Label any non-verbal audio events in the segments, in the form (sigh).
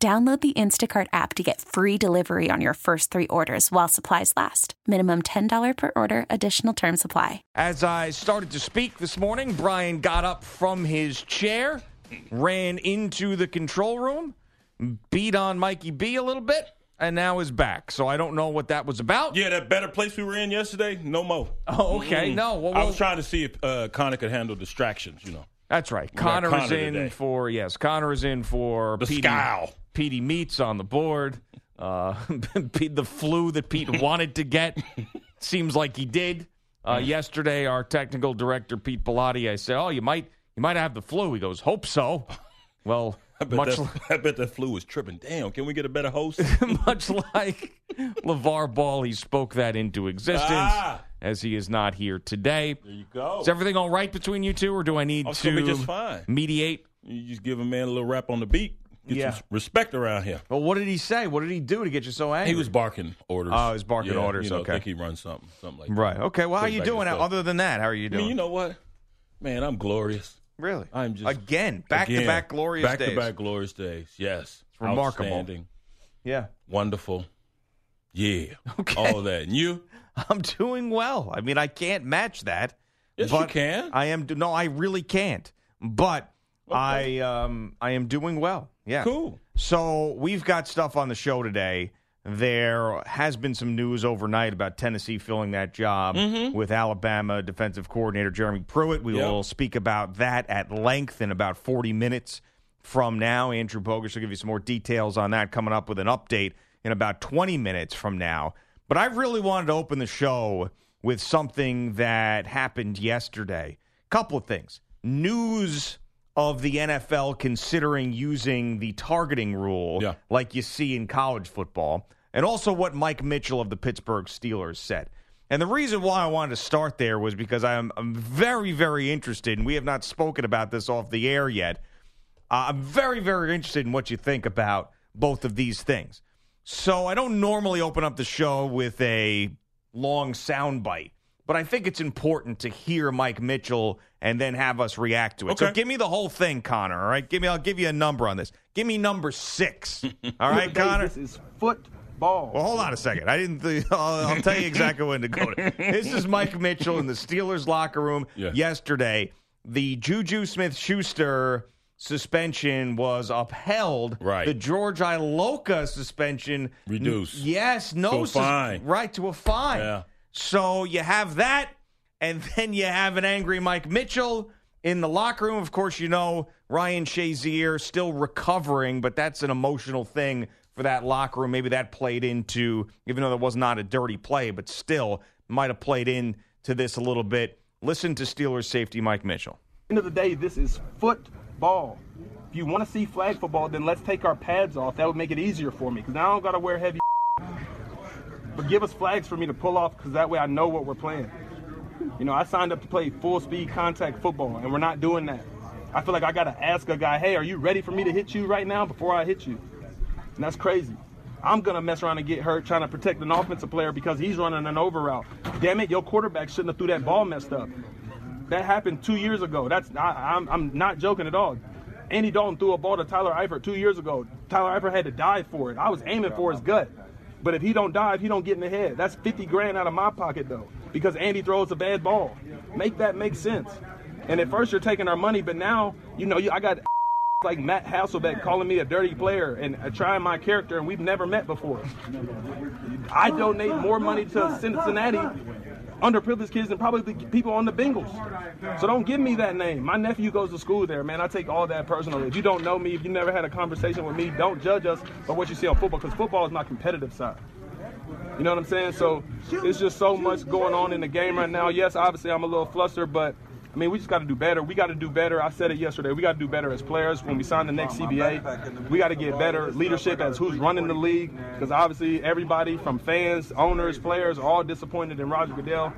Download the Instacart app to get free delivery on your first three orders while supplies last. Minimum $10 per order, additional term supply. As I started to speak this morning, Brian got up from his chair, ran into the control room, beat on Mikey B a little bit, and now is back. So I don't know what that was about. Yeah, that better place we were in yesterday, no more. Oh, okay. No. Well, I was trying to see if uh, Connor could handle distractions, you know. That's right. got Connor, is in today. for yes. Connor is in for The Petey, scowl. Petey meets on the board. Uh, (laughs) the flu that Pete wanted to get seems like he did. Uh, yesterday, our technical director Pete Pilati, I said, "Oh, you might you might have the flu." He goes, "Hope so." Well, (laughs) I bet, much that, (laughs) I bet that flu was tripping. Damn, can we get a better host? much like LeVar Ball, he spoke that into existence Ah. as he is not here today. there you go. Is everything all right between you two, or do I need Oh, to just fine. mediate? You just give a man a little rap on the beat. Get Yeah. some respect around here. Well, what did he say? What did he do to get you so angry? He was barking orders. Oh, he was barking Yeah, orders, You know, okay. I think he runs something, something like right. that. Okay. Well, how Take you doing? stuff. Other than that, how are you I doing? mean, you know what? Man, I'm glorious. really? I'm just again back to back glorious back days. to back glorious days. Yes, It's remarkable. Yeah. wonderful. Yeah, (laughs) Okay. all that. And you? I'm doing well. I mean, I can't match that. Yes, you can. I am. No, I really can't. But I um I am doing well. Yeah. Cool. So we've got stuff on the show today. There has been some news overnight about Tennessee filling that job mm-hmm. with Alabama defensive coordinator Jeremy Pruitt. We Yep. will speak about that at length in about 40 minutes from now. Andrew Bogusch will give you some more details on that coming up with an update in about 20 minutes from now. But I really wanted to open the show with something that happened yesterday. A Couple of things. News of the NFL considering using the targeting rule Yeah. like you see in college football, and also what Mike Mitchell of the Pittsburgh Steelers said. And the reason why I wanted to start there was because I'm, I'm very, very interested, and we have not spoken about this off the air yet. Uh, I'm very, very interested in what you think about both of these things. So I don't normally open up the show with a long sound bite, but I think it's important to hear Mike Mitchell and then have us react to it. So give me the whole thing, Connor. All right, give me. I'll give you a number on this. Give me number six. (laughs) All right, Connor. This is football. Well, hold on a second. I didn't. Th- (laughs) I'll, I'll tell you exactly when to go to. (laughs) This is Mike Mitchell in the Steelers locker room Yeah. yesterday. The Juju Smith-Schuster suspension was upheld. Right. The George Iloka suspension Reduced. Yes, no To a sus- fine. Right to a fine. Yeah. So you have that, and (laughs) then you have an angry Mike Mitchell in the locker room. Of course, you know Ryan Shazier still recovering, but that's an emotional thing for that locker room. Maybe that played into, even though that was not a dirty play, but still might have played into this a little bit. Listen to Steelers safety Mike Mitchell. end of the day, this is football. If you want to see flag football, then let's take our pads off. That would make it easier for me because I don't got to wear heavy. But give us flags for me to pull off because that way I know what we're playing. You know, I signed up to play full speed contact football, and we're not doing that. I feel like I got to ask a guy, hey, are you ready for me to hit you right now before I hit you? And that's crazy. I'm going to mess around and get hurt trying to protect an offensive player because he's running an over route. Damn it, your quarterback shouldn't have threw that ball messed up. That happened two years ago. That's I, I'm, I'm not joking at all. Andy Dalton threw a ball to Tyler Eifert two years ago. Tyler Eifert had to dive for it. I was aiming for his gut. But if he don't dive, he don't get in the head. That's 50 grand out of my pocket though, because Andy throws a bad ball. Make that make sense. And at first you're taking our money, but now you know I got like Matt Hasselbeck calling me a dirty player and uh, trying my character, and we've never met before. I donate more money to Cincinnati underprivileged kids than probably the people on the Bengals. So don't give me that name. My nephew goes to school there, man. I take all that personally. If you don't know me, if you never had a conversation with me, don't judge us by what you see on football because football is my competitive side. You know what I'm saying? So it's just so much going on in the game right now. Yes, obviously I'm a little flustered, but mean, we just got to do better. We got to do better. I said it yesterday. We got to do better as players when we sign the next CBA. We got to get better leadership as who's running the league because obviously everybody from fans, owners, players, all disappointed in Roger Goodell.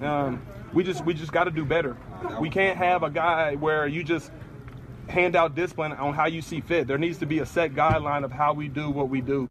Um, we just we just got to do better. We can't have a guy where you just hand out discipline on how you see fit. There needs to be a set guideline of how we do what we do.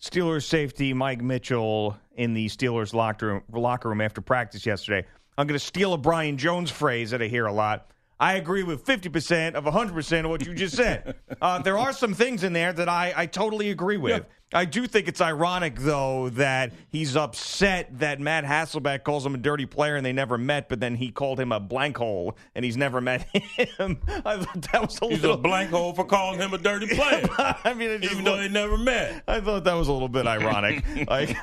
Steelers safety Mike Mitchell in the Steelers locker room, locker room after practice yesterday. I'm going to steal a Brian Jones phrase that I hear a lot. I agree with 50% of 100% of what you just said. (laughs) uh, there are some things in there that I, I totally agree with. I do think it's ironic, though, that he's upset that Matt Hasselbeck calls him a dirty player and they never met, but then he called him a blank hole and he's never met (laughs) him. I thought that was a He's little a blank hole for calling him a dirty (laughs) player, I mean, even though they never met. I thought that was a little bit ironic. (laughs) like,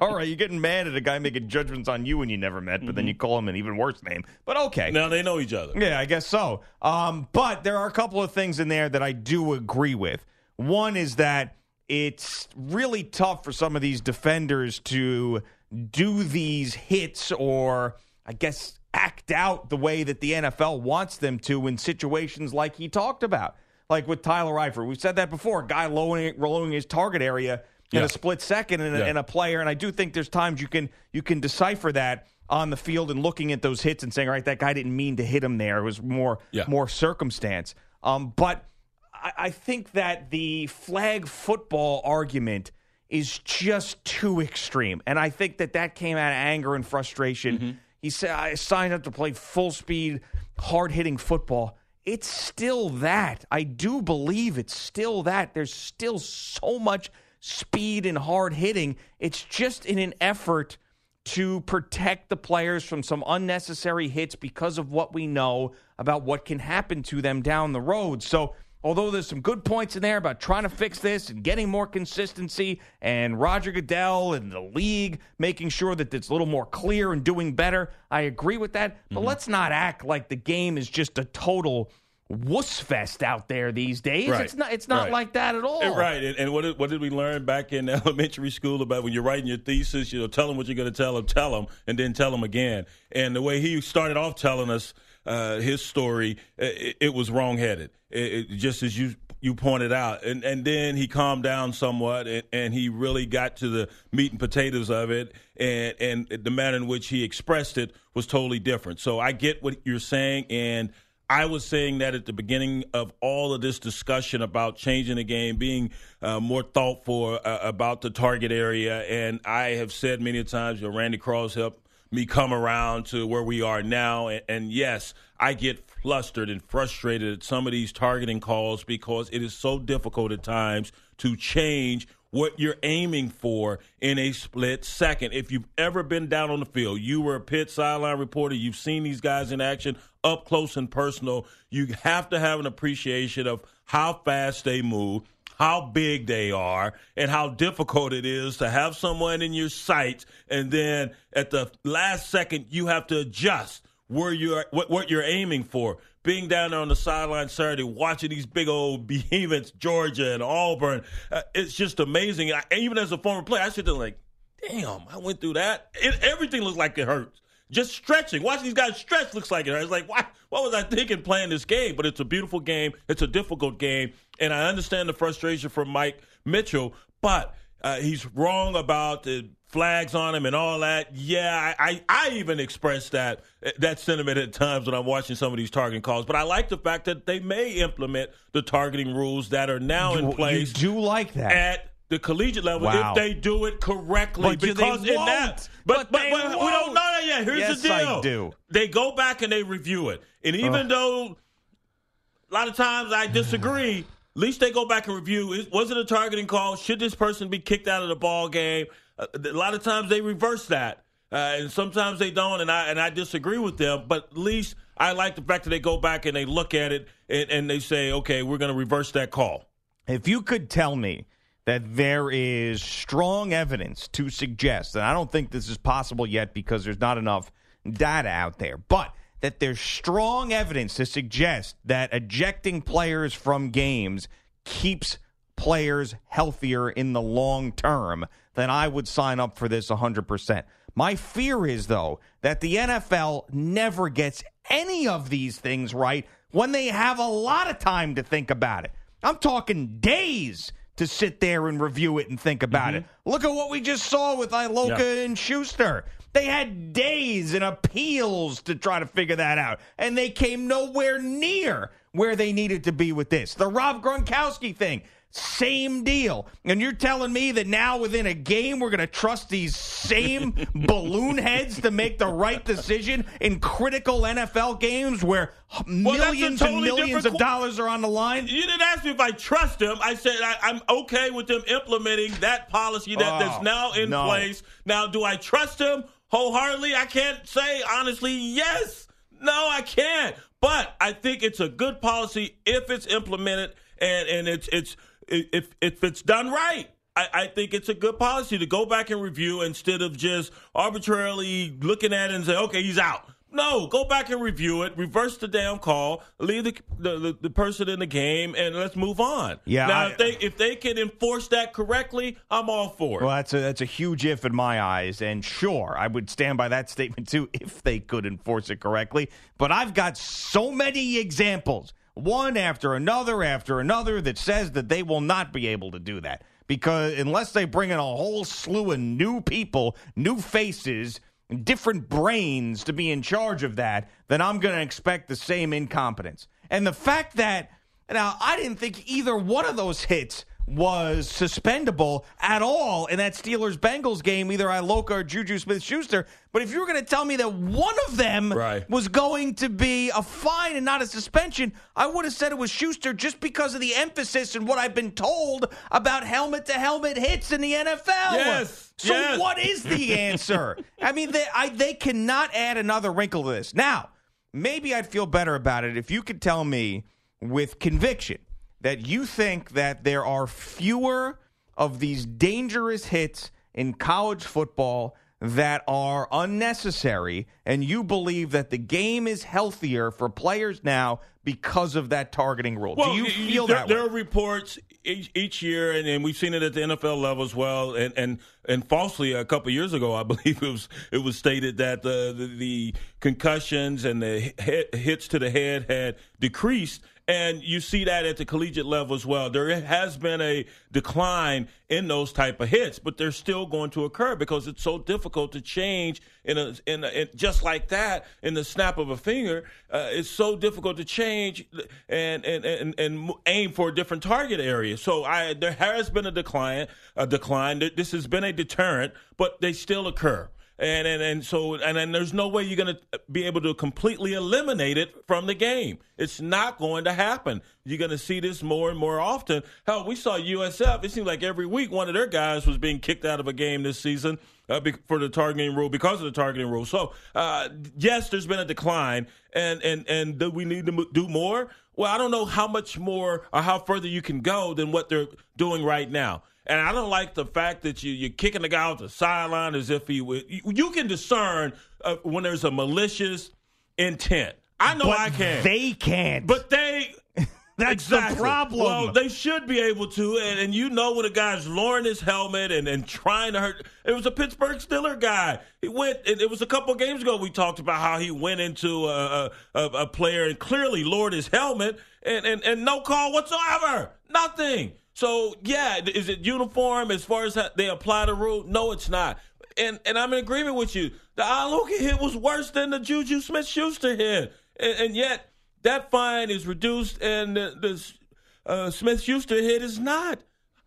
all right, you're getting mad at a guy making judgments on you when you never met, but then you call him an even worse name. But okay. Now they know each other. Yeah, I guess so. Um, but there are a couple of things in there that I do agree with. One is that it's really tough for some of these defenders to do these hits or, I guess, act out the way that the NFL wants them to in situations like he talked about. Like with Tyler Eifert. We've said that before. A guy lowering, lowering his target area in Yeah. a split second and a, Yeah. and a player. And I do think there's times you can you can decipher that on the field and looking at those hits and saying, all right, that guy didn't mean to hit him there. It was more Yeah. more circumstance. Um, but I, I think that the flag football argument is just too extreme, and I think that that came out of anger and frustration. Mm-hmm. He said, "I uh, signed up to play full speed, hard hitting football." It's still that. I do believe it's still that. There's still so much speed and hard hitting. It's just in an effort to protect the players from some unnecessary hits because of what we know about what can happen to them down the road. So, although there's some good points in there about trying to fix this and getting more consistency, and Roger Goodell and the league making sure that it's a little more clear and doing better, I agree with that. But Mm-hmm. let's not act like the game is just a total wuss fest out there these days. Right. It's not. It's not Right. like that at all. And right, and, and what did, what did we learn back in (laughs) elementary school about when you're writing your thesis? You know, tell them what you're going to tell them, tell them, and then tell them again. And the way he started off telling us uh, his story, it, it was wrongheaded. It, it, just as you you pointed out, and and then he calmed down somewhat, and, and he really got to the meat and potatoes of it, and and the manner in which he expressed it was totally different. So I get what you're saying, and. I was saying that at the beginning of all of this discussion about changing the game, being uh, more thoughtful uh, about the target area, and I have said many times, you know, Randy Cross helped me come around to where we are now, and, and yes, I get flustered and frustrated at some of these targeting calls because it is so difficult at times to change what you're aiming for in a split second. If you've ever been down on the field, you were a pit sideline reporter, you've seen these guys in action up close and personal, you have to have an appreciation of how fast they move. How big they are, and how difficult it is to have someone in your sights, and then at the last second you have to adjust where you're what, what you're aiming for. Being down there on the sideline Saturday, watching these big old (laughs) behemoths, Georgia and Auburn, uh, it's just amazing. I, even as a former player, I sit there like, damn, I went through that. It, everything looks like it hurts. Just stretching, watching these guys stretch looks like it hurts. Like, why? What was I thinking playing this game? But it's a beautiful game. It's a difficult game, and I understand the frustration from Mike Mitchell, but uh, he's wrong about the flags on him and all that. Yeah, I, I, I even expressed that that sentiment at times when I'm watching some of these targeting calls. But I like the fact that they may implement the targeting rules that are now in You- place You do like that. at the collegiate level Wow. if they do it correctly. But because in that, But but but, but we don't know that yet. Here's Yes, the I deal: do. They go back and they review it, and even though a lot of times I disagree. Least they go back and review. Was it a targeting call? Should this person be kicked out of the ball game? Uh, a lot of times they reverse that, uh, and sometimes they don't. And I and I disagree with them. But at least I like the fact that they go back and they look at it and, and they say, okay, we're going to reverse that call. If you could tell me that there is strong evidence to suggest, and I don't think this is possible yet because there's not enough data out there, but that there's strong evidence to suggest that ejecting players from games keeps players healthier in the long term, then I would sign up for this 100%. My fear is, though, that the NFL never gets any of these things right when they have a lot of time to think about it. I'm talking days to sit there and review it and think about mm-hmm. it. Look at what we just saw with Iloka Yeah. and Schuster. They had days and appeals to try to figure that out, and they came nowhere near where they needed to be with this. The Rob Gronkowski thing, same deal. And you're telling me that now within a game we're going to trust these same (laughs) balloon heads to make the right decision in critical NFL games where a millions and millions of qu- dollars are on the line? You didn't ask me if I trust them. I said I, I'm okay with them implementing that policy that, Oh, that's now in no. place. Now, do I trust them wholeheartedly? I can't say honestly yes. No, I can't. But I think it's a good policy if it's implemented and, and it's it's if if it's done right. I, I think it's a good policy to go back and review instead of just arbitrarily looking at it and say, okay, he's out. No, go back and review it. Reverse the damn call. Leave the the, the, person in the game, and let's move on. Yeah, Now, I- if they if they can enforce that correctly, I'm all for it. Well, that's a that's a huge if in my eyes, and sure, I would stand by that statement too (laughs) if they could enforce it correctly. But I've got so many examples, one after another after another, that says that they will not be able to do that because unless they bring in a whole slew of new people, new faces. Different brains to be in charge of that, then I'm going to expect the same incompetence. And the fact that now, I didn't think either one of those hits was suspendable at all in that Steelers Bengals game, either Iloka or Juju Smith Schuster. But if you were going to tell me that one of them Right. was going to be a fine and not a suspension, I would have said it was Schuster just because of the emphasis and what I've been told about helmet to helmet hits in the NFL. Yes, So yes. what is the (laughs) answer? I mean, they, I, they cannot add another wrinkle to this. Now, maybe I'd feel better about it if you could tell me with conviction that you think that there are fewer of these dangerous hits in college football that are unnecessary, and you believe that the game is healthier for players now because of that targeting rule. Do you feel there, that there are reports each, each year, and, and we've seen it at the NFL level as well. And and, and falsely, a couple years ago, I (laughs) believe it was it was stated that the the, the concussions and the hit, hits to the head had decreased. And you see that at the collegiate level as well. There has been a decline in those type of hits, but they're still going to occur because it's so difficult to change in a in, a, in just like that in the snap of a finger. Uh, it's so difficult to change and and, and and aim for a different target area. So I there has been a decline, a decline. This has been a deterrent, but they still occur. And, and and so and then there's no way you're going to be able to completely eliminate it from the game. It's not going to happen. You're going to see this more and more often. Hell, we saw USF. It seemed like every week one of their guys was being kicked out of a game this season uh, for the targeting rule because of the targeting rule. So uh, yes, there's been a decline, and and and do we need to do more? Well, I don't know how much more or how further you can go than what they're doing right now. And I don't like the fact that you, you're kicking the guy off the sideline as if he would. You, you can discern uh, when there's a malicious intent. I know But I can. They can't. but they. (laughs) That's the problem. Well, they should be able to, and, and you know when a guy's lowering his helmet and, and trying to hurt. It was a Pittsburgh Steeler guy. He went. It, it was a couple games ago. We talked about how he went into a, a, a player and clearly lowered his helmet, and, and, and no call whatsoever. Nothing. So yeah, is it uniform as far as they apply the rule? No, it's not. And and I'm in agreement with you. The Iloka hit was worse than the Juju Smith Schuster hit, and, and yet that fine is reduced, and the, the uh, Smith Schuster hit is not.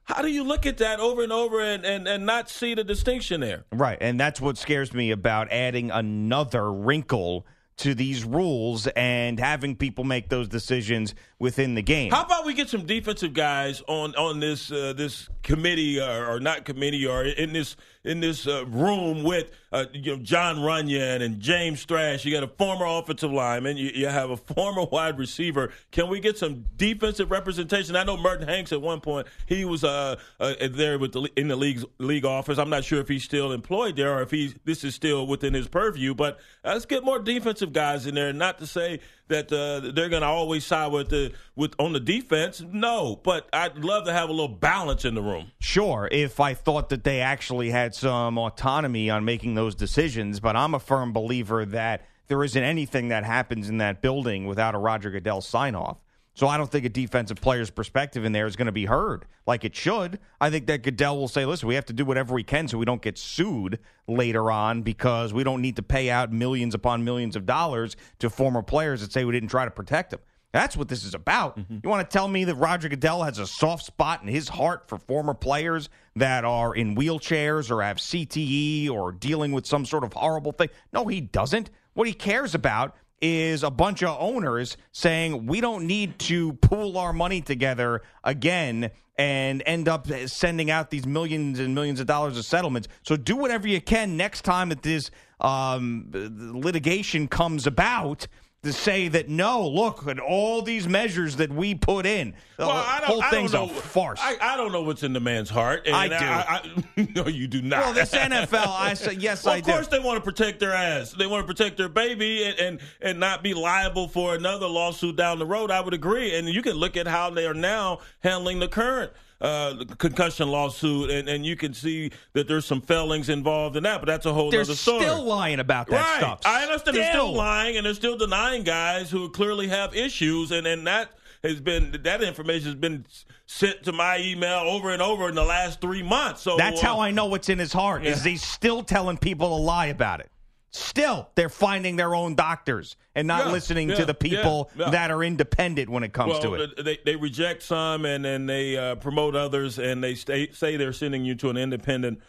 How do you look at that over and over and, and, and not see the distinction there? Right, and that's what scares me about adding another wrinkle to these rules and having people make those decisions within the game. How about we get some defensive guys on on this uh, this committee or, or not committee or in this in this uh, room with uh, you know Jon Runyan and James Thrash. You got a former offensive lineman. You, you have a former (laughs) wide receiver. Can we get some defensive representation? I know Merton Hanks at one point he was uh, uh, there with the in the league's league office. I'm not sure if he's still employed there or if he this is still within his purview. But uh, let's get more defensive guys in there. Not to say that uh, they're going to always side with the with on the defense. No, but I'd love to have a little balance in the room. Sure, if I thought that they actually had some autonomy on making those decisions, but I'm a firm believer that there isn't anything that happens in that building without a Roger Goodell sign off. So I don't think a defensive player's perspective in there is going to be heard like it should. I think that Goodell will say, listen, we have to do whatever we can so we don't get sued later on because we don't need to pay out millions upon millions of dollars to former players that say we didn't try to protect them. That's what this is about. Mm-hmm. You want to tell me that Roger Goodell has a soft spot in his heart for former players that are in wheelchairs or have CTE or dealing with some sort of horrible thing? No, he doesn't. What he cares about is a bunch of owners saying we don't need to pool our money together again and end up sending out these millions and millions of dollars of settlements. So do whatever you can next time that this um, litigation comes about to say that no, look at all these measures that we put in. The well, whole thing's a farce. I, I, don't know what's in the man's heart. I do. I, I, (laughs) no, you do not. Well, this NFL, I (laughs) say yes, well, I do. Of course, they want to protect their ass. They want to protect their baby and, and and not be liable for another lawsuit down the road. I would agree. And you can look at how they are now handling the current uh, concussion lawsuit, and, and you can see that there's some failings involved in that. But that's a whole they're other story. They're still lying about that right. stuff. I understand still. they're still lying, and they're still denying guys who clearly have issues, and and that has been that information has been sent to my email over and over in the last three months. So that's uh, how I know what's in his heart. Yeah. Is he's still telling people to lie about it. Still, they're finding their own doctors and not yeah, listening yeah, to the people yeah, that are independent when it comes well, to it. They, they reject some and then they uh, promote others, and they stay, say they're sending you to an independent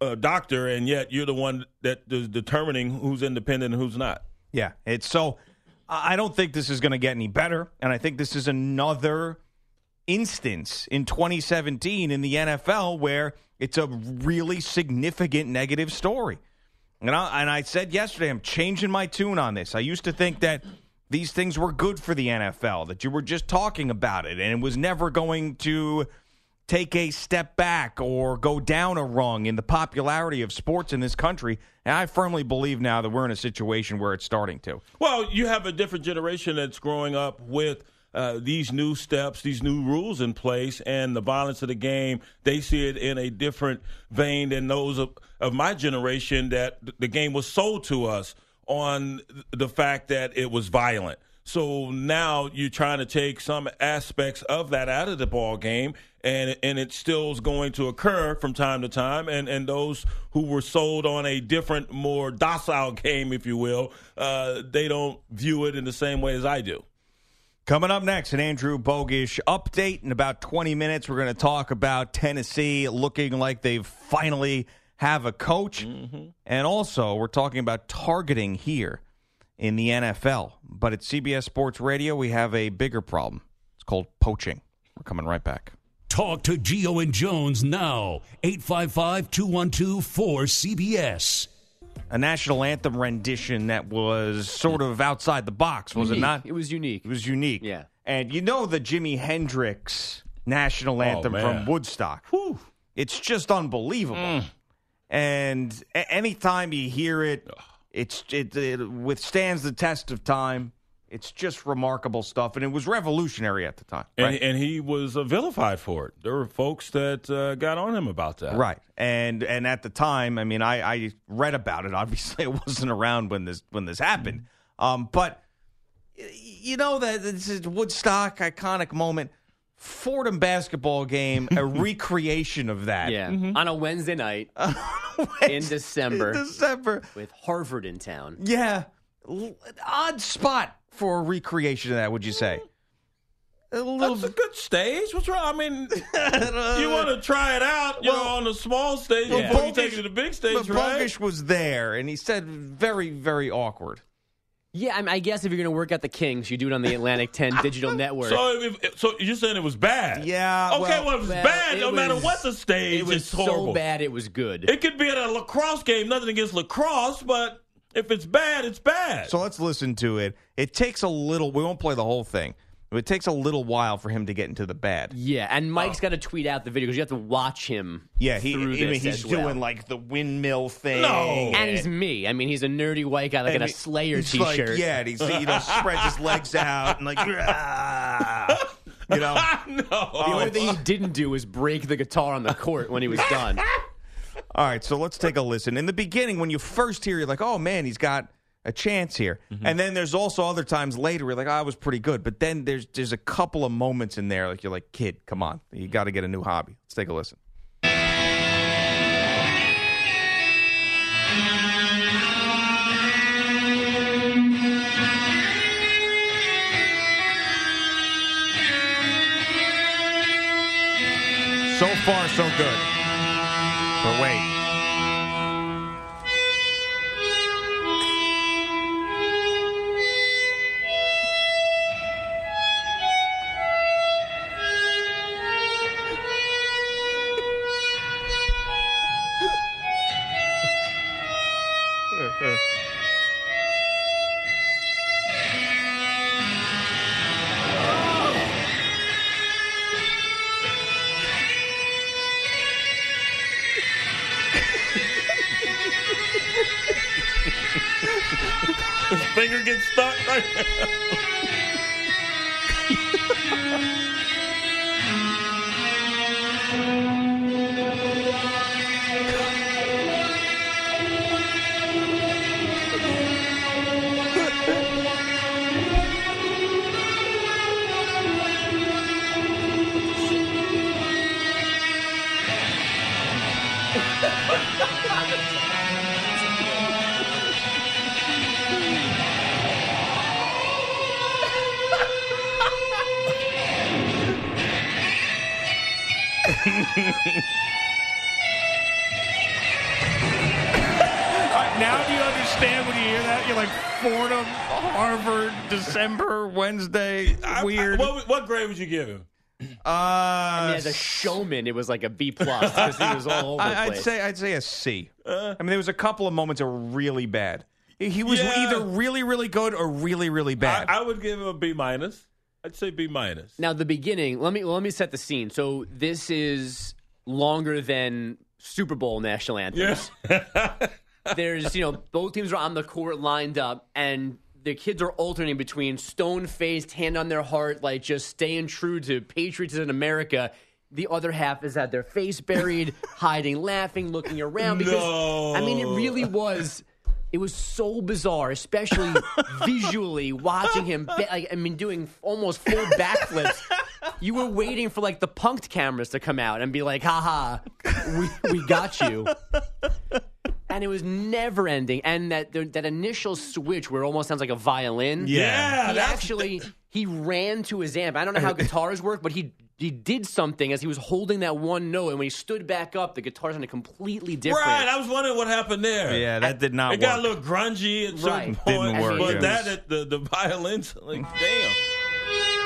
uh, doctor, and yet you're the one that is determining who's independent and who's not. Yeah, it's so. I don't think this is going to get any better, and I think this is another instance in 2017 in the NFL where it's a really significant negative story. And I, and I said yesterday, I'm changing my tune on this. I used to think that these things were good for the NFL, that you were just talking about it, and it was never going to take a step back or go down a rung in the popularity of sports in this country. And I firmly believe now that we're in a situation where it's starting to. Well, you have a different generation that's growing up with uh, these new steps, these new rules in place, and the violence of the game, they see it in a different vein than those of, of my generation that the game was sold to us on the fact that it was violent. So now you're trying to take some aspects of that out of the ball game, and and it still is going to occur from time to time. And and those who were sold on a different, more docile (laughs) game, if you will, uh, they don't view it in the same way as I do. Coming up next, an Andrew Bogusch update. In about 20 minutes, we're going to talk about Tennessee looking like they've finally have a coach. Mm-hmm. And also, we're talking about targeting here in the NFL. But at CBS Sports Radio, we have a bigger problem. It's called poaching. We're coming right back. Talk to Gio and Jones now. 855 212 4CBS a national anthem rendition that was sort of outside the box, was unique. it not? It was unique. It was unique. Yeah. And you know the Jimi Hendrix national oh, anthem oh, from Woodstock. Whew. It's just unbelievable. Mm. And a- anytime you hear it, it's it, it withstands the test of time. It's just remarkable stuff, and it was revolutionary at the time. Right? And, and, he was uh, vilified for it. There were folks that uh, got on him about that. Right. And and at the time, I mean, I, I read about it. (laughs) Obviously, I wasn't around when this when this happened. Um, but you know that this is Woodstock iconic moment. Fordham basketball game, a (laughs) recreation of that. Yeah, mm-hmm. on a Wednesday night (laughs) Wednesday, in December. In December with Harvard in town. Yeah, odd spot for a recreation of that, would you say? A little... That's a good stage. What's wrong? I mean, (laughs) you want to try it out, you well, know, on the small stage yeah. before Bogusch, you take it to the big stage, but right? Bogusch was there, and he said very, very awkward. Yeah, I, mean, I guess if you're going to work at the Kings, you do it on the Atlantic 10 (laughs) digital network. So, if, so you're saying it was bad? Yeah. Okay, well, well it was well, bad. It no was, matter what the stage, it was so bad it was good. It could be at a lacrosse game. Nothing against lacrosse, but if it's bad, it's bad. So let's listen to it. It takes a little. We won't play the whole thing. It takes a little while for him to get into the bad. Yeah, and uh, Mike's oh. got to tweet out the video because you have to watch him. Yeah, he. I mean, he's doing well. like the windmill thing. No, and he's me. I mean, he's a nerdy white guy like in a Slayer t-shirt. Like, yeah, and he's you know spreads his legs out and like. (laughs) (laughs) you know, no. The only thing he didn't do was break the guitar on the court when he was done. (laughs) All right, so let's take a listen. In the beginning, when you first hear, you're like, "Oh man, he's got a chance here. Mm-hmm. And then there's also other times later where you're like, oh, I was pretty good. But then there's there's a couple of moments in there like you're like, kid, come on, you got to get a new hobby. Let's take a listen. So far, so good. But wait. Stuck. Right Uh, (laughs) now do you understand when you hear that? You're like Fordham, Harvard, December, Wednesday. Weird. I- what, what grade would you give him? uh, I mean, as a showman, it was like a B plus because he was all over the I, I'd place. say I'd say a C. I mean, there was a couple of moments that were really bad. He- He was Yeah. either really, really good or really, really bad. I, I would give him a B minus. I'd say B minus. Now the beginning. Let me let me set the scene. So this is longer than Super Bowl national anthems. (laughs) There's you know both teams are on the court lined up, and the kids are alternating between stone faced, hand on their heart, like just staying true to Patriots in America. The other half is at their face buried, (laughs) hiding, laughing, looking around. Because No. I mean, it really was. It was so bizarre, especially (laughs) visually watching him. ba- Like, I mean, doing almost full backflips. You were waiting for like the punked cameras to come out and be like, "Haha, we we got you." And it was never ending. And that that initial switch where it almost sounds like a violin. Yeah, he that's- actually he ran to his amp. I don't know how (laughs) guitars work, but he he did something as he was holding that one note, and when he stood back up, the guitar sounded completely different. Right, I was wondering what happened there. yeah, that did not It work. got a little grungy at certain Right. points, Didn't work, but yeah. that the the violins, like damn.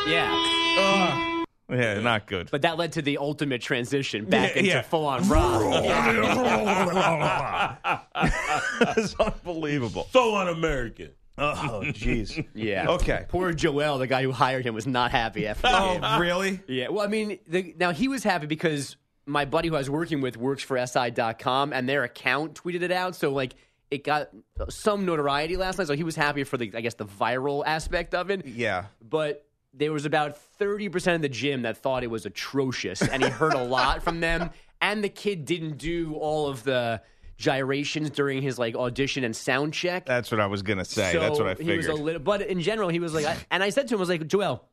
yeah. yeah, not good. But that led to the ultimate transition back Yeah, into yeah. full on rock. (laughs) (laughs) it's unbelievable. So un-American. Oh, jeez. (laughs) Yeah. Okay. Poor Joel, the guy who hired him, was not happy after the oh, game. Oh, (laughs) really? Yeah. Well, I mean, the, now he was happy because my buddy who I was working with works for SI.com and their account tweeted it out. So, like, it got some notoriety last night. So he was happy for the, I guess, the viral aspect of it. Yeah. But there was about 30% of the gym that thought it was atrocious. And he heard a lot from them. (laughs) And the kid didn't do all of the gyrations during his, like, audition and sound check. That's what I was gonna say. So That's what I He was figured. a little, but in general, he was like, I, and I said to him, I was like, Joel,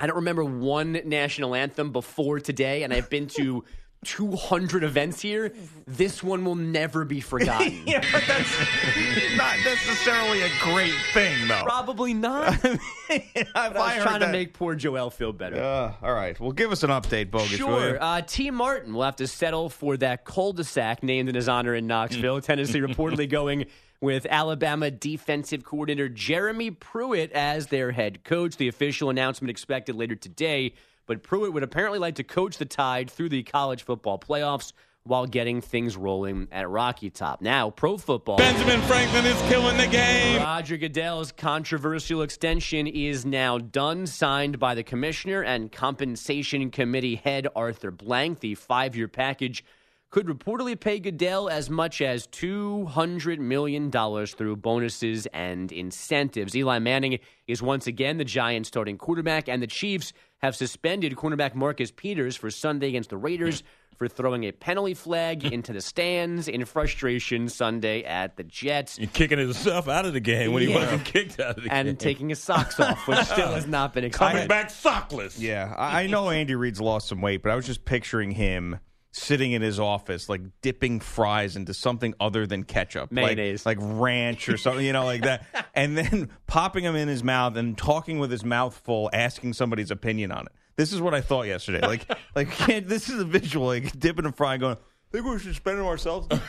I don't remember one national anthem before today, and I've been to 200 events here. This one will never be (laughs) forgotten. yeah, but that's not necessarily a great thing, though. Probably (laughs) not. I was I heard trying to make poor Joel feel better. Uh, all right. Well, give us an update, Bogusch. Sure. Uh, T. Martin will have to settle for that cul-de-sac named in his honor in Knoxville. Tennessee (laughs) reportedly going with Alabama defensive coordinator Jeremy Pruitt as their head coach. The official announcement expected later today, but Pruitt would apparently like to coach the Tide through the college football playoffs while getting things rolling at Rocky Top. Now, pro football. Benjamin Franklin is killing the game. Roger Goodell's controversial extension is now done, signed by the commissioner and compensation committee head Arthur Blank. The five year package could reportedly pay Goodell as much as $200 million through bonuses and incentives. Eli Manning is once again the Giants' starting quarterback, and the Chiefs have suspended cornerback Marcus Peters for Sunday against the Raiders for throwing a penalty flag (laughs) into the stands in frustration Sunday at the Jets. And kicking himself out of the game when he Yeah. wasn't kicked out of the and game. And taking his socks off, which (laughs) still has not been a Coming back sockless. Yeah, I, I know Andy Reid's lost some weight, but I was just picturing him sitting in his office, like dipping fries into something other than ketchup, Like- Mayonnaise. like, ranch or something, you know, like that, (laughs) and then popping them in his mouth and talking with his mouth full, asking somebody's opinion on it. This is what I thought yesterday. Like, (laughs) like can't, (laughs) this is a visual, like dipping a fry, and going. Think we should spend it ourselves? Because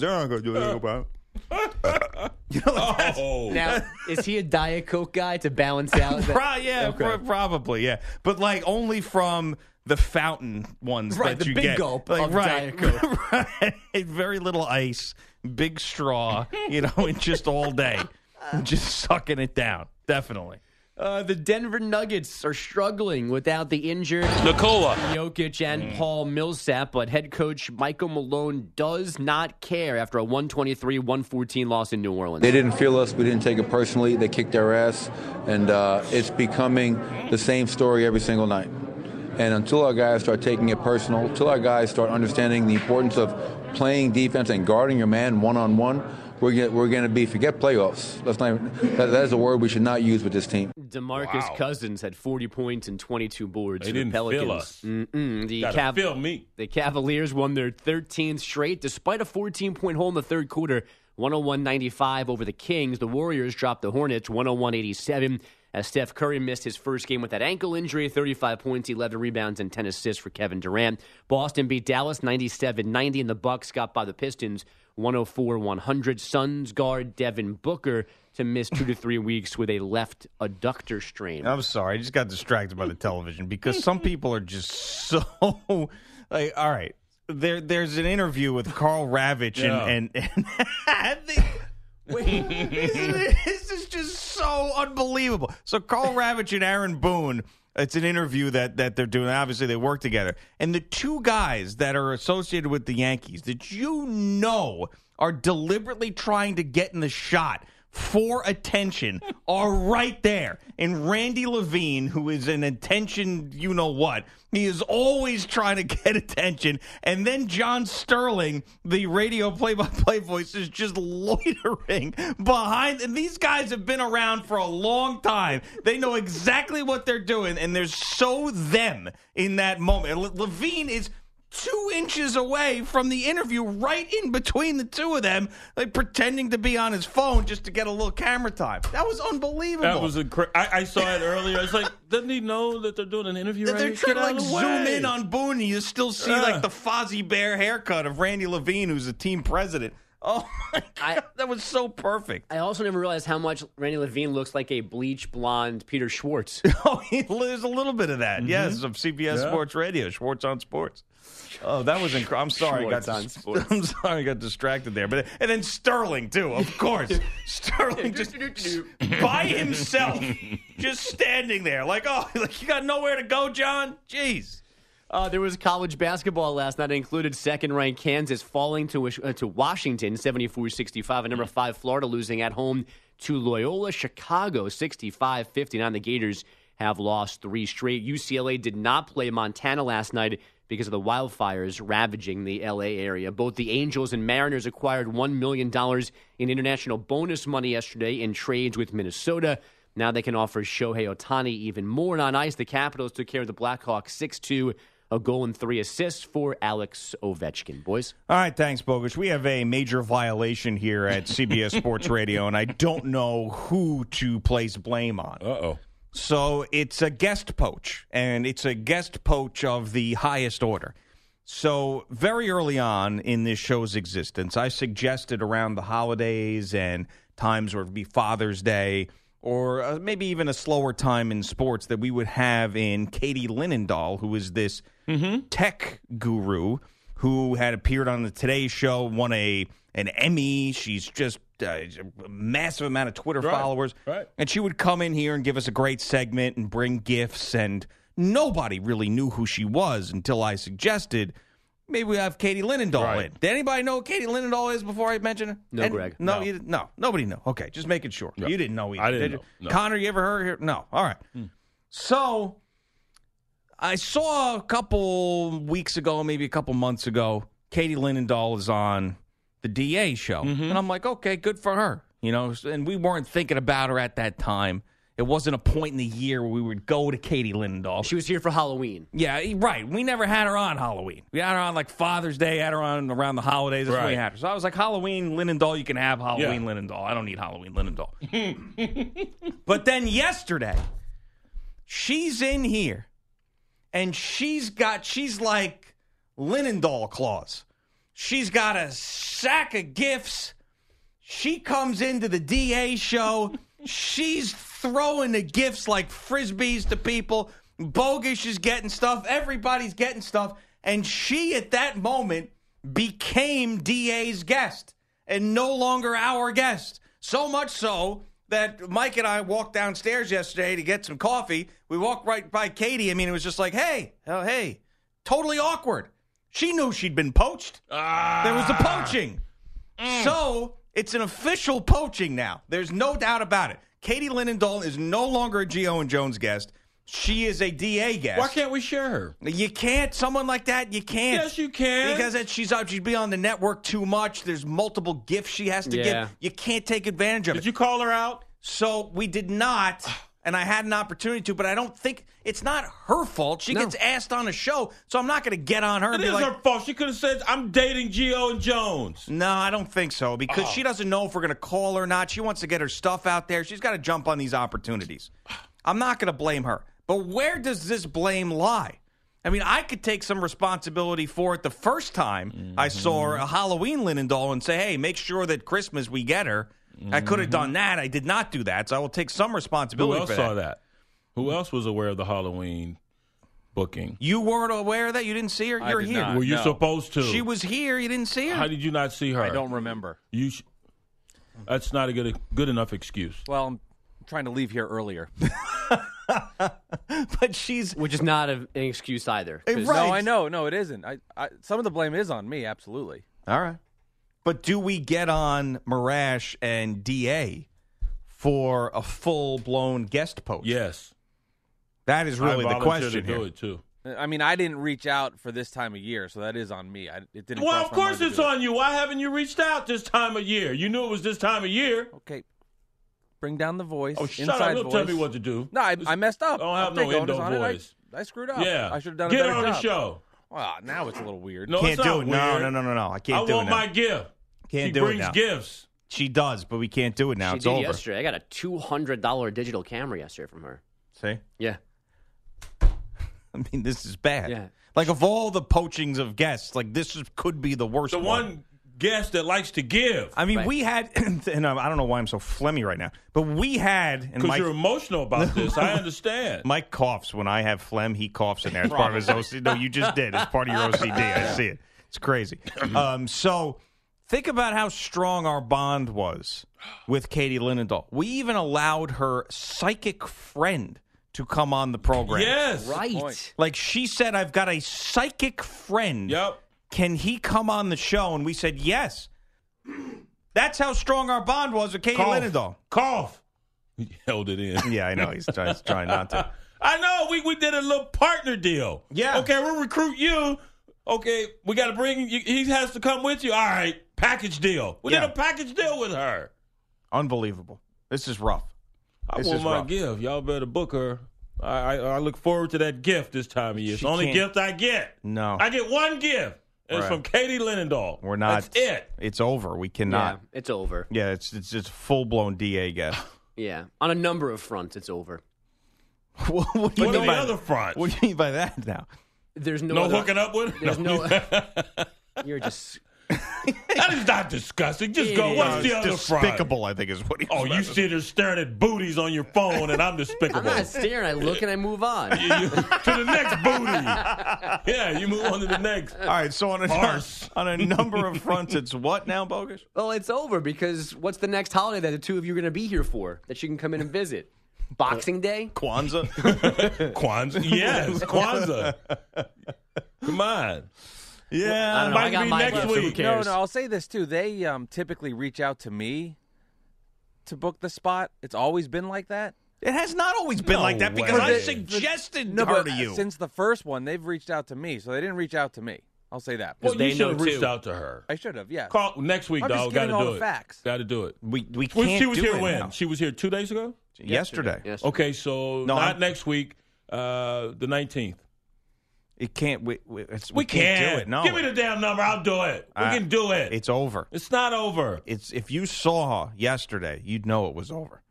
they're not going to do anything about it. You know, like oh. that's- Oh, Now, is he a Diet Coke guy to balance out? that- Pro- yeah, Okay. pro- probably, yeah. But like only from the fountain ones Right, that the you big get. gulp like, of right, Diet (laughs) Coke. right. (laughs) Very little ice, big straw, (laughs) you know, and just all day, just sucking it down. Definitely. Uh, the Denver Nuggets are struggling without the injured Nikola Jokic and Paul Millsap, but head coach Michael Malone does not care after a 123-114 loss in New Orleans. They didn't feel us. We didn't take it personally. They kicked our ass, and uh, it's becoming the same story every single night. And until our guys start taking it personal, until our guys start understanding the importance of playing defense and guarding your man one on one, we're gonna, we're going to be forget playoffs. That's not even, that, that is a word we should not use with this team. DeMarcus Cousins had 40 points and 22 boards They for the didn't feel Pelicans. us. Mm-mm. The, Gotta Cav- feel me. the Cavaliers won their 13th straight despite a 14-point hole in the third quarter, 101-95 over the Kings. The Warriors dropped the Hornets 101-87 as Steph Curry missed his first game with that ankle injury, 35 points, 11 rebounds, and 10 assists for Kevin Durant. Boston beat Dallas 97-90, and the Bucks got by the Pistons 104-100. Suns guard Devin Booker to miss two to three weeks with a left adductor strain. I'm sorry. I just got distracted by the television because some people are just (laughs) so like. All right, there there's an interview with Karl Ravech Yeah. and and, (laughs) and the, wait, (laughs) this is just so unbelievable. So Karl (laughs) Ravech and Aaron Boone. It's an interview that, that they're doing. Obviously, they work together. And the two guys that are associated with the Yankees that you know are deliberately trying to get in the shot for attention are right there. And Randy Levine, who is an attention, you know what, he is always trying to (laughs) get attention. And then John Sterling, the radio play by play voice, is just loitering behind. And these guys have been around for a long time. They know exactly what they're doing, and they're so them in that moment. Le- Levine is two inches away from the interview, right in between the two of them, like pretending to be on his phone just to get a little camera time. That was unbelievable. That was incredible. I, I saw it earlier. It's like, (laughs) doesn't he know that they're doing an interview? They're right? trying Get to like zoom way. in on Boone, and you still see Yeah. like uh. the Fozzie Bear haircut of Randy Levine, who's the team president. Oh my god, that was so perfect. I also never realized how much Randy Levine looks like a bleach blonde Peter Schwartz. (laughs) Oh, he- there's a little bit of that. Mm-hmm. Yes, of CBS Yeah. Sports Radio, Schwartz on Sports. Oh, that was incredible. I'm sorry, I got dis- I'm sorry, I got distracted there. But and then Sterling too, of course. (laughs) Sterling just by himself, just standing there, like oh, (laughs) like you got nowhere to go, John. Jeez. Uh, there was college basketball last night. It included second-ranked Kansas falling to uh, to Washington, 74-65, and number five Florida losing at home to Loyola Chicago, 65-59. The Gators have lost three straight. UCLA did not play Montana last night because of the wildfires ravaging the LA area. Both the Angels and Mariners acquired $1 million in international bonus money yesterday in trades with Minnesota. Now they can offer Shohei Ohtani even more. And on ice, the Capitals took care of the Blackhawks 6 2, a goal and three assists for Alex Ovechkin. Boys? All right, thanks, Bogusch. We have a major violation here at CBS Sports Radio, and I don't know who to place blame on. Uh oh. So it's a guest poach, and it's a guest poach of the highest order. So very early on in this show's existence, I suggested around the holidays and times where it would be Father's Day, or uh, maybe even a slower time in sports, that we would have in Katie Linendoll, who is this tech guru who had appeared on the Today Show, won a an Emmy. She's just uh, a massive amount of Twitter Right, followers, right. and she would come in here and give us a great segment and bring gifts and nobody really knew who she was until I suggested maybe we have Katie Linendoll Right. in. Did anybody know who Katie Linendoll is before I mentioned her? No, Greg. No, No. You, no, nobody knew. Okay, just making sure. No. You didn't know either. I didn't did you? know, no. Connor, you ever heard her? No. All right. So I saw a couple weeks ago, maybe a couple months ago, Katie Linendoll is on the DA show. And mm-hmm. I'm like, okay, good for her. You know, and we weren't thinking about her at that time. It wasn't a point in the year where we would go to Katie Linendoll. She was here for Halloween. Yeah, right. We never had her on Halloween. We had her on like Father's Day, had her on around the holidays. That's when we had her. So I was like, Halloween Linendoll, you can have Halloween Linendoll. I don't need Halloween Linendoll. (laughs) but then yesterday, she's in here and she's got, she's like Linendoll claws. She's got a sack of gifts. She comes into the DA show. She's throwing the gifts like frisbees to people. Bogusch is getting stuff. Everybody's getting stuff. And she, at that moment, became DA's guest and no longer our guest. So much so that Mike and I walked downstairs yesterday to get some coffee. We walked right by Katie. I mean, it was just like, hey, oh, hey, totally awkward. She knew she'd been poached. Ah. There was a poaching. Mm. So it's an official poaching now. There's no doubt about it. Katie Linendoll is no longer a Gio and Jones guest. She is a DA guest. Why can't we share her? You can't. Someone like that, you can't. Yes, you can. Because she's out. She'd be on the network too much. There's multiple gifts she has to Yeah. give. You can't take advantage of Did it. you call her out? so we did not, (sighs) and I had an opportunity to, but I don't think it's not her fault. She No. gets asked on a show, so I'm not going to get on her It and is like, her fault. She could have said, "I'm dating Gio and Jones." No, I don't think so because oh. she doesn't know if we're going to call or not. She wants to get her stuff out there. She's got to jump on these opportunities. I'm not going to blame her. But where does this blame lie? I mean, I could take some responsibility for it the first time I saw mm-hmm. a Halloween Linendoll and say, hey, make sure that Christmas we get her. I could have mm-hmm. done that. I did not do that. So I will take some responsibility Who responsibility else for saw that? Who else was aware of the Halloween booking? You weren't aware of that? You didn't see her? I You're did here. not. Were you no. supposed to? She was here. You didn't see her. How did you not see her? I don't remember. You. Sh- that's not a good good enough excuse. Well, I'm trying to leave here earlier. (laughs) but she's. which is not a, an excuse either. 'cause- Right. No, I know. No, it isn't. I, I some of the blame is on me. Absolutely. All right. But do we get on Marash and DA for a full blown guest post? Yes, That is really I the volunteered question to do here. it too. I mean, I didn't reach out for this time of year, so that is on me. I, it didn't. Well, of course it's on you. Why haven't you reached out this time of year? You knew it was this time of year. Okay, bring down the voice. Oh, shut inside up! Don't voice. tell me what to do. No, I, I messed up. I don't have I'll no take onus endo on it. I- voice. I, screwed up. Yeah, I should have done Get a better on job. the show. Well, now it's a little weird. No, Can't it's do not it. No, weird. no, no, no, no. I I can't do want it now. my gift. Can't she do it now. She brings now. gifts. She does, but we can't do it now. she it's did over. yesterday. I got a two hundred dollar digital camera yesterday from her. See? Yeah, (laughs) I mean, this is bad. Yeah. Like, of all the poachings of guests, like, this is, could be the worst The one guest that likes to give. I mean, Right. we had, (clears throat) and I don't know why I'm so phlegmy right now, but we had, and Because Mike, you're emotional about (laughs) this. I understand. Mike coughs when I have phlegm. He coughs in there. It's part of his OCD. No, you just did. It's part of your OCD. I (laughs) see it. It's crazy. (clears throat) Um, so think about how strong our bond was with Katie Linendoll. We even allowed her psychic friend to come on the program. yes. right. Like she said, I've got a psychic friend. Yep. Can he come on the show? And we said yes. That's how strong our bond was with Katie Cough. Linendoll. Cough. He held it in. Yeah, I know. He's trying, he's trying not to. (laughs) I know. We we did a little partner deal. Yeah. Okay, we'll recruit you. Okay, we got to bring you. He has to come with you. All right, package deal. We Yeah. did a package deal with her. Unbelievable. This is rough. I This want my rough. gift. Y'all better book her. I, I I look forward to that gift this time of year. It's the only can't- gift I get. No. I get one gift. And It's Right. from Katie Linendoll. We're not. That's it. It's over. We Yeah, cannot. it's over. Yeah, it's it's just full blown DA guess. (laughs) Yeah, on a number of fronts, it's over. what, (laughs) what do you What mean are the by other fronts? What do you mean by that now? There's no, no other- hooking up with her? There's no. (laughs) you're just. (laughs) that is not disgusting. Just It go. is. What's the It's other front? despicable. I think is what he. Oh, you sit there staring at booties on your phone, and I'm despicable. I'm not staring. I look and I move on. (laughs) You- you- to the next booty. Yeah, you move on to the next. All right, so on a Farce. (laughs) on a number of fronts, it's what now, Bogusch? Well, it's over because what's the next holiday that the two of you are going to be here for that you can come in and visit? Boxing Day. Kwanzaa. Kwanzaa. Yes, Kwanzaa. Come on. Yeah. I don't know. Might I got be my next gift, who week. No, no. I'll say this too. They um, typically reach out to me to book the spot. It's always been like that. It has not always been No like that because way. I For the- suggested No, her to you. since the first one, they've reached out to me, so they didn't reach out to me. I'll say that. Well, they you should have reached too. out to her. I should have. Yeah. Call next week, I'm dog. Got to do the it. facts. Got to do it. we we can't she was do here it when? now. She was here two days ago. yesterday. Yes. Okay, so No, not I'm- next week. Uh, the nineteenth. It can't. We, we, it's, We, can't can do it. No, Give me the damn number. I'll do it. We Uh, can do it. It's over. It's not over. It's if you saw yesterday, you'd know it was over.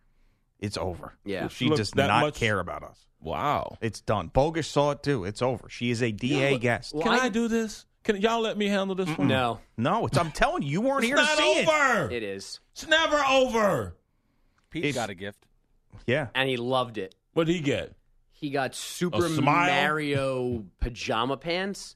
It's over. Yeah. she Look, does not much- care about us. Wow. It's done. Bogusch saw it too. It's over. She is a DA guest. well, Can I, I- do this? Can y'all let me handle this one? No, No, it's. I'm telling you, you weren't It's here not to see it. over. it is, It's never over. Pete It's- got a gift. Yeah. and he loved it. What did he get? He got Super Mario pajama pants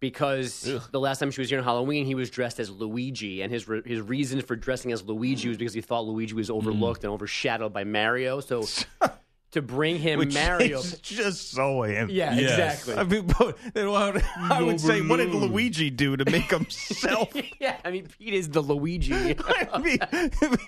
because Ugh. the last time she was here on Halloween, he was dressed as Luigi, and his re- his reason for dressing as Luigi was because he thought Luigi was hmm. overlooked and overshadowed by Mario. So (laughs) to bring him Which Mario, is just so him. yeah, Yes. exactly. I mean, but, I would say, what did Luigi do to make himself? (laughs) yeah, I mean Pete is the Luigi. (laughs) I mean,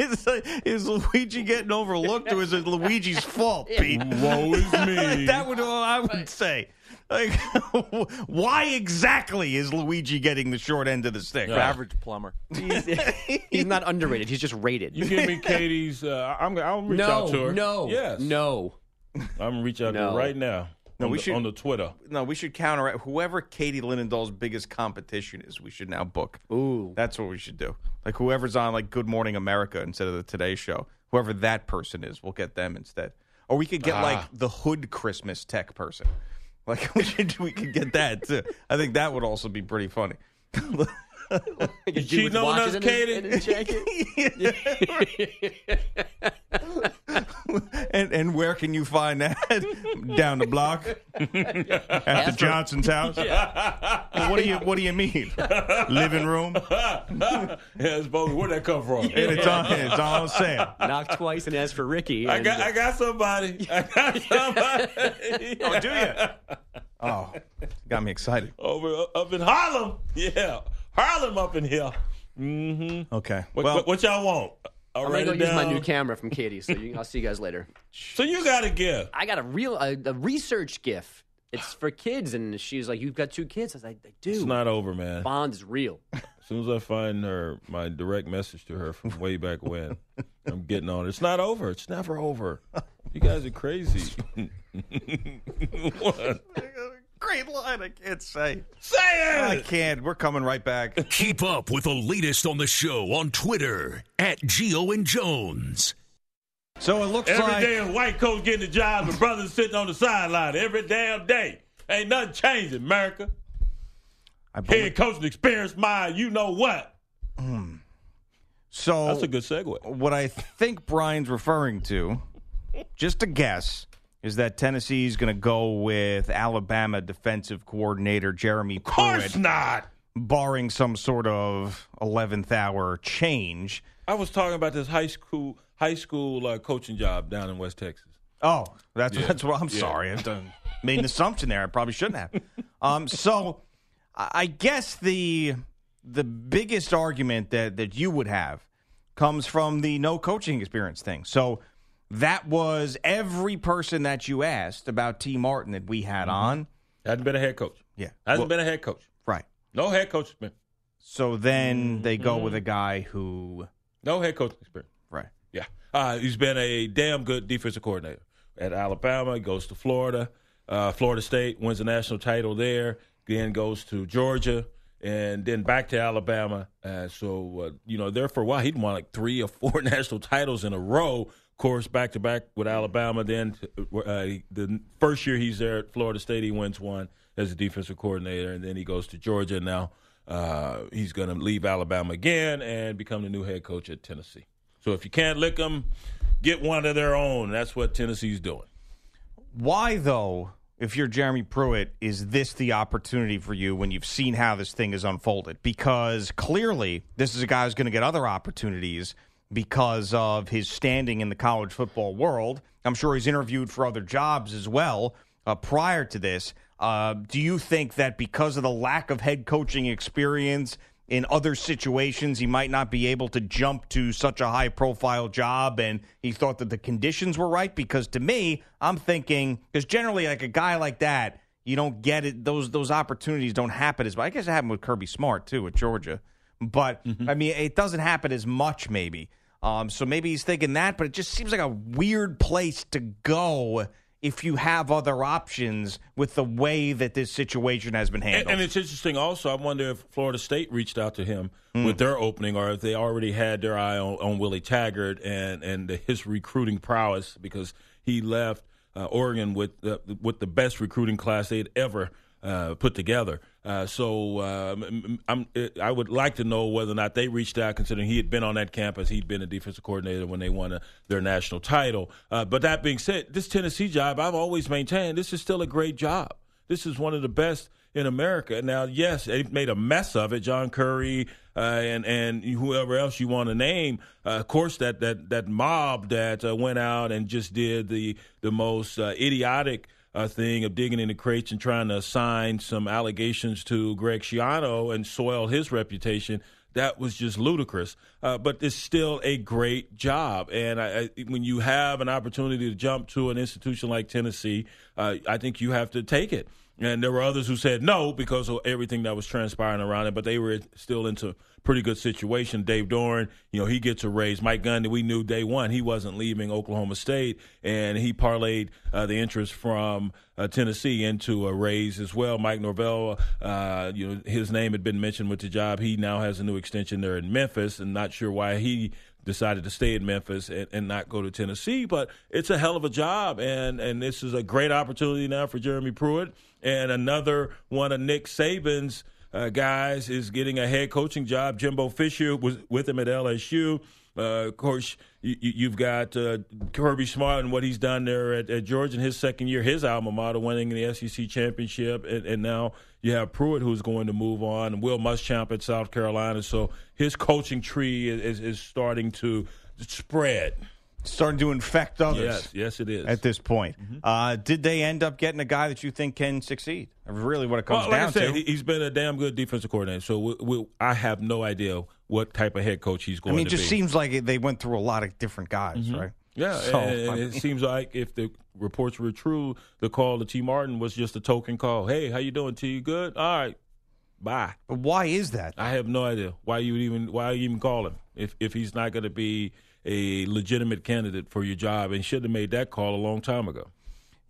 is, is Luigi getting overlooked, or is it Luigi's fault, Pete? Woe is (laughs) me. that would all I would say. Like, (laughs) why exactly is Luigi getting the short end of the stick? Average plumber. he's, (laughs) he's not underrated. He's just rated. you give me Katie's. Uh, I'm. I'll reach no, out to her. no, Yes. no. I'm gonna reach out to her right now. No, we the, should- on the Twitter. No, we should counteract whoever Katie Linendoll's biggest competition is. We should now book. Ooh, That's what we should do. Like whoever's on like Good Morning America instead of the Today Show, whoever that person is, we'll get them instead. Or we could get Ah. like the Hood Christmas tech person. Like (laughs) we should, we could get that too. I think that would also be pretty funny. You Dude cheating with on us, in Katie? in his jacket? (laughs) (laughs) (laughs) and and where can you find that? (laughs) Down the block (laughs) at the Johnson's house. What do you What do you mean? Living room? yeah, it's both. Where'd that come from? And it's on. It's on sale. Knock twice and ask for Ricky. I got. I got somebody. I got somebody. Oh, do you? Oh, got me excited. Over up in Harlem. Yeah, Harlem up in here. Mm-hmm. Okay. What, well, what, what y'all want? I'll I'm gonna go use my new camera from (laughs) Katie. So you, I'll see you guys later. So you got a gift. I got a real a, a research gift. It's for kids, and she's like, "You've got two kids." I was like, "I do." It's not over, man. Bond is real. As soon as I find her, my direct message to her from way back when, I'm getting on. it. It's not over. It's never over. You guys are crazy. (laughs) what? Great line. I can't say. Say it. I can't. We're coming right back. Keep up with the latest on the show on Twitter at Gio and Jones. So it looks Every like day a white coach getting the job and brothers sitting on the sideline every damn day. Ain't nothing changing, America. I believe, Head coaching experience, my you know what. Hmm. so. That's a good segue. what I think Brian's referring to, just a guess, is that Tennessee is going to go with Alabama defensive coordinator Jeremy Of course Pruitt, not. barring some sort of eleventh hour change. I was talking about this high school high school uh, coaching job down in West Texas. Oh, that's Yeah. that's what I'm Yeah. sorry. I (laughs) done, made an assumption there. I probably shouldn't have. Um, so I I guess the the biggest argument that that you would have comes from the no coaching experience thing. So that was every person that you asked about Tee Martin that we had on. Hadn't been a head coach. Yeah, Hasn't Well, been a head coach. right. No head coach experience. So then they go Mm-hmm. with a guy who No head coaching experience. right. Yeah. Uh, he's been a damn good defensive coordinator at Alabama. Goes to Florida. Uh, Florida State wins the national title there. Then goes to Georgia and then back to Alabama. Uh, so, uh, you know, there for a while, he'd won like three or four (laughs) national titles in a row. Course, back to back with Alabama. Then uh, the first year he's there at Florida State, he wins one as a defensive coordinator. And then he goes to Georgia. Now uh, he's going to leave Alabama again and become the new head coach at Tennessee. So if you can't lick them, get one of their own. That's what Tennessee's doing. Why, though, if you're Jeremy Pruitt, is this the opportunity for you when you've seen how this thing is unfolded? Because clearly, this is a guy who's going to get other opportunities because of his standing in the college football world. I'm sure he's interviewed for other jobs as well uh, prior to this. Uh, do you think that because of the lack of head coaching experience in other situations, he might not be able to jump to such a high profile job and he thought that the conditions were right? Because to me, I'm thinking, because generally, like a guy like that, you don't get it. Those those opportunities don't happen as much. I guess it happened with Kirby Smart too at Georgia, but Mm-hmm. I mean, it doesn't happen as much maybe. Um, so maybe he's thinking that, but it just seems like a weird place to go if you have other options with the way that this situation has been handled. and it's interesting also, I wonder if Florida State reached out to him Hmm. with their opening or if they already had their eye on, on Willie Taggart and, and his recruiting prowess because he left uh, Oregon with, uh, with the best recruiting class they'd ever uh, put together. Uh, so um, I'm, I would like to know whether or not they reached out, considering he had been on that campus. He'd been a defensive coordinator when they won a, their national title. Uh, but that being said, this Tennessee job, I've always maintained this is still a great job. This is one of the best in America. Now, yes, they made a mess of it. John Currie uh, and and whoever else you want to name. Uh, of course, that that that mob that uh, went out and just did the the most uh, idiotic uh, thing of digging into crates and trying to assign some allegations to Greg Schiano and soil his reputation. That was just ludicrous. Uh, but it's still a great job. And I, I, when you have an opportunity to jump to an institution like Tennessee, uh, I think you have to take it. And there were others who said no because of everything that was transpiring around it, but they were still into pretty good situation. Dave Doeren, you know, he gets a raise. Mike Gundy, we knew day one he wasn't leaving Oklahoma State, and he parlayed uh, the interest from uh, Tennessee into a raise as well. Mike Norvell, uh, you know, his name had been mentioned with the job. He now has a new extension there in Memphis, and not sure why he decided to stay in Memphis and, and not go to Tennessee. But it's a hell of a job, and and this is a great opportunity now for Jeremy Pruitt and another one of Nick Saban's uh, guys is getting a head coaching job. Jimbo Fisher was with him at LSU. Uh, of course, you, you've got uh, Kirby Smart and what he's done there at, at Georgia in his second year, his alma mater, winning the SEC championship, and, and now you have Pruitt who's going to move on, and Will Muschamp at South Carolina. So his coaching tree is, is, is starting to spread. Starting to infect others. Yes, yes, it is. At this point, Mm-hmm. uh, did they end up getting a guy that you think can succeed? Really, what it comes well, like down I said, to. he- he's been a damn good defensive coordinator. So we, we, I have no idea what type of head coach he's going to be. I mean, it just be. seems like they went through a lot of different guys, Mm-hmm. right? Yeah, So, and, and it seems like if the reports were true, the call to Tee Martin was just a token call. Hey, how you doing, T? You good? All right, bye. But why is that? I have no idea why you would even why you even call him if if he's not going to be a legitimate candidate for your job and should have made that call a long time ago.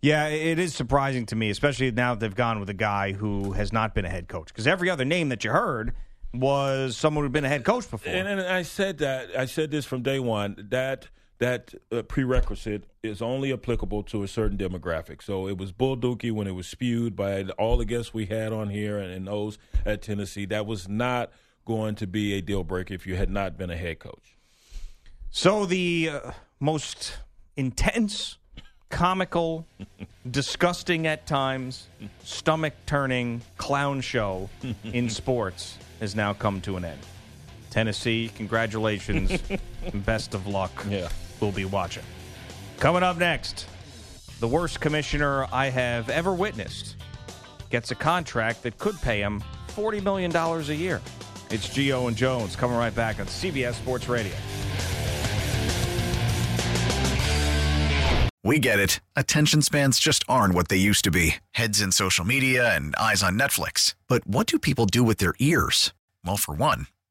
Yeah, it is surprising to me, especially now that they've gone with a guy who has not been a head coach. Because every other name that you heard was someone who'd been a head coach before. And, and I said that I said this from day one that that uh, prerequisite is only applicable to a certain demographic. So it was Bull Dookie when it was spewed by all the guests we had on here and, and those at Tennessee. That was not going to be a deal breaker if you had not been a head coach. So the uh, most intense, comical, (laughs) disgusting at times, stomach turning clown show in (laughs) sports has now come to an end. Tennessee, congratulations. and (laughs) Best of luck. Yeah. We'll be watching. Coming up next, the worst commissioner I have ever witnessed gets a contract that could pay him $40 million a year. It's Gio and Jones coming right back on CBS Sports Radio. We get it. Attention spans just aren't what they used to be heads in social media and eyes on Netflix. But what do people do with their ears? Well, for one,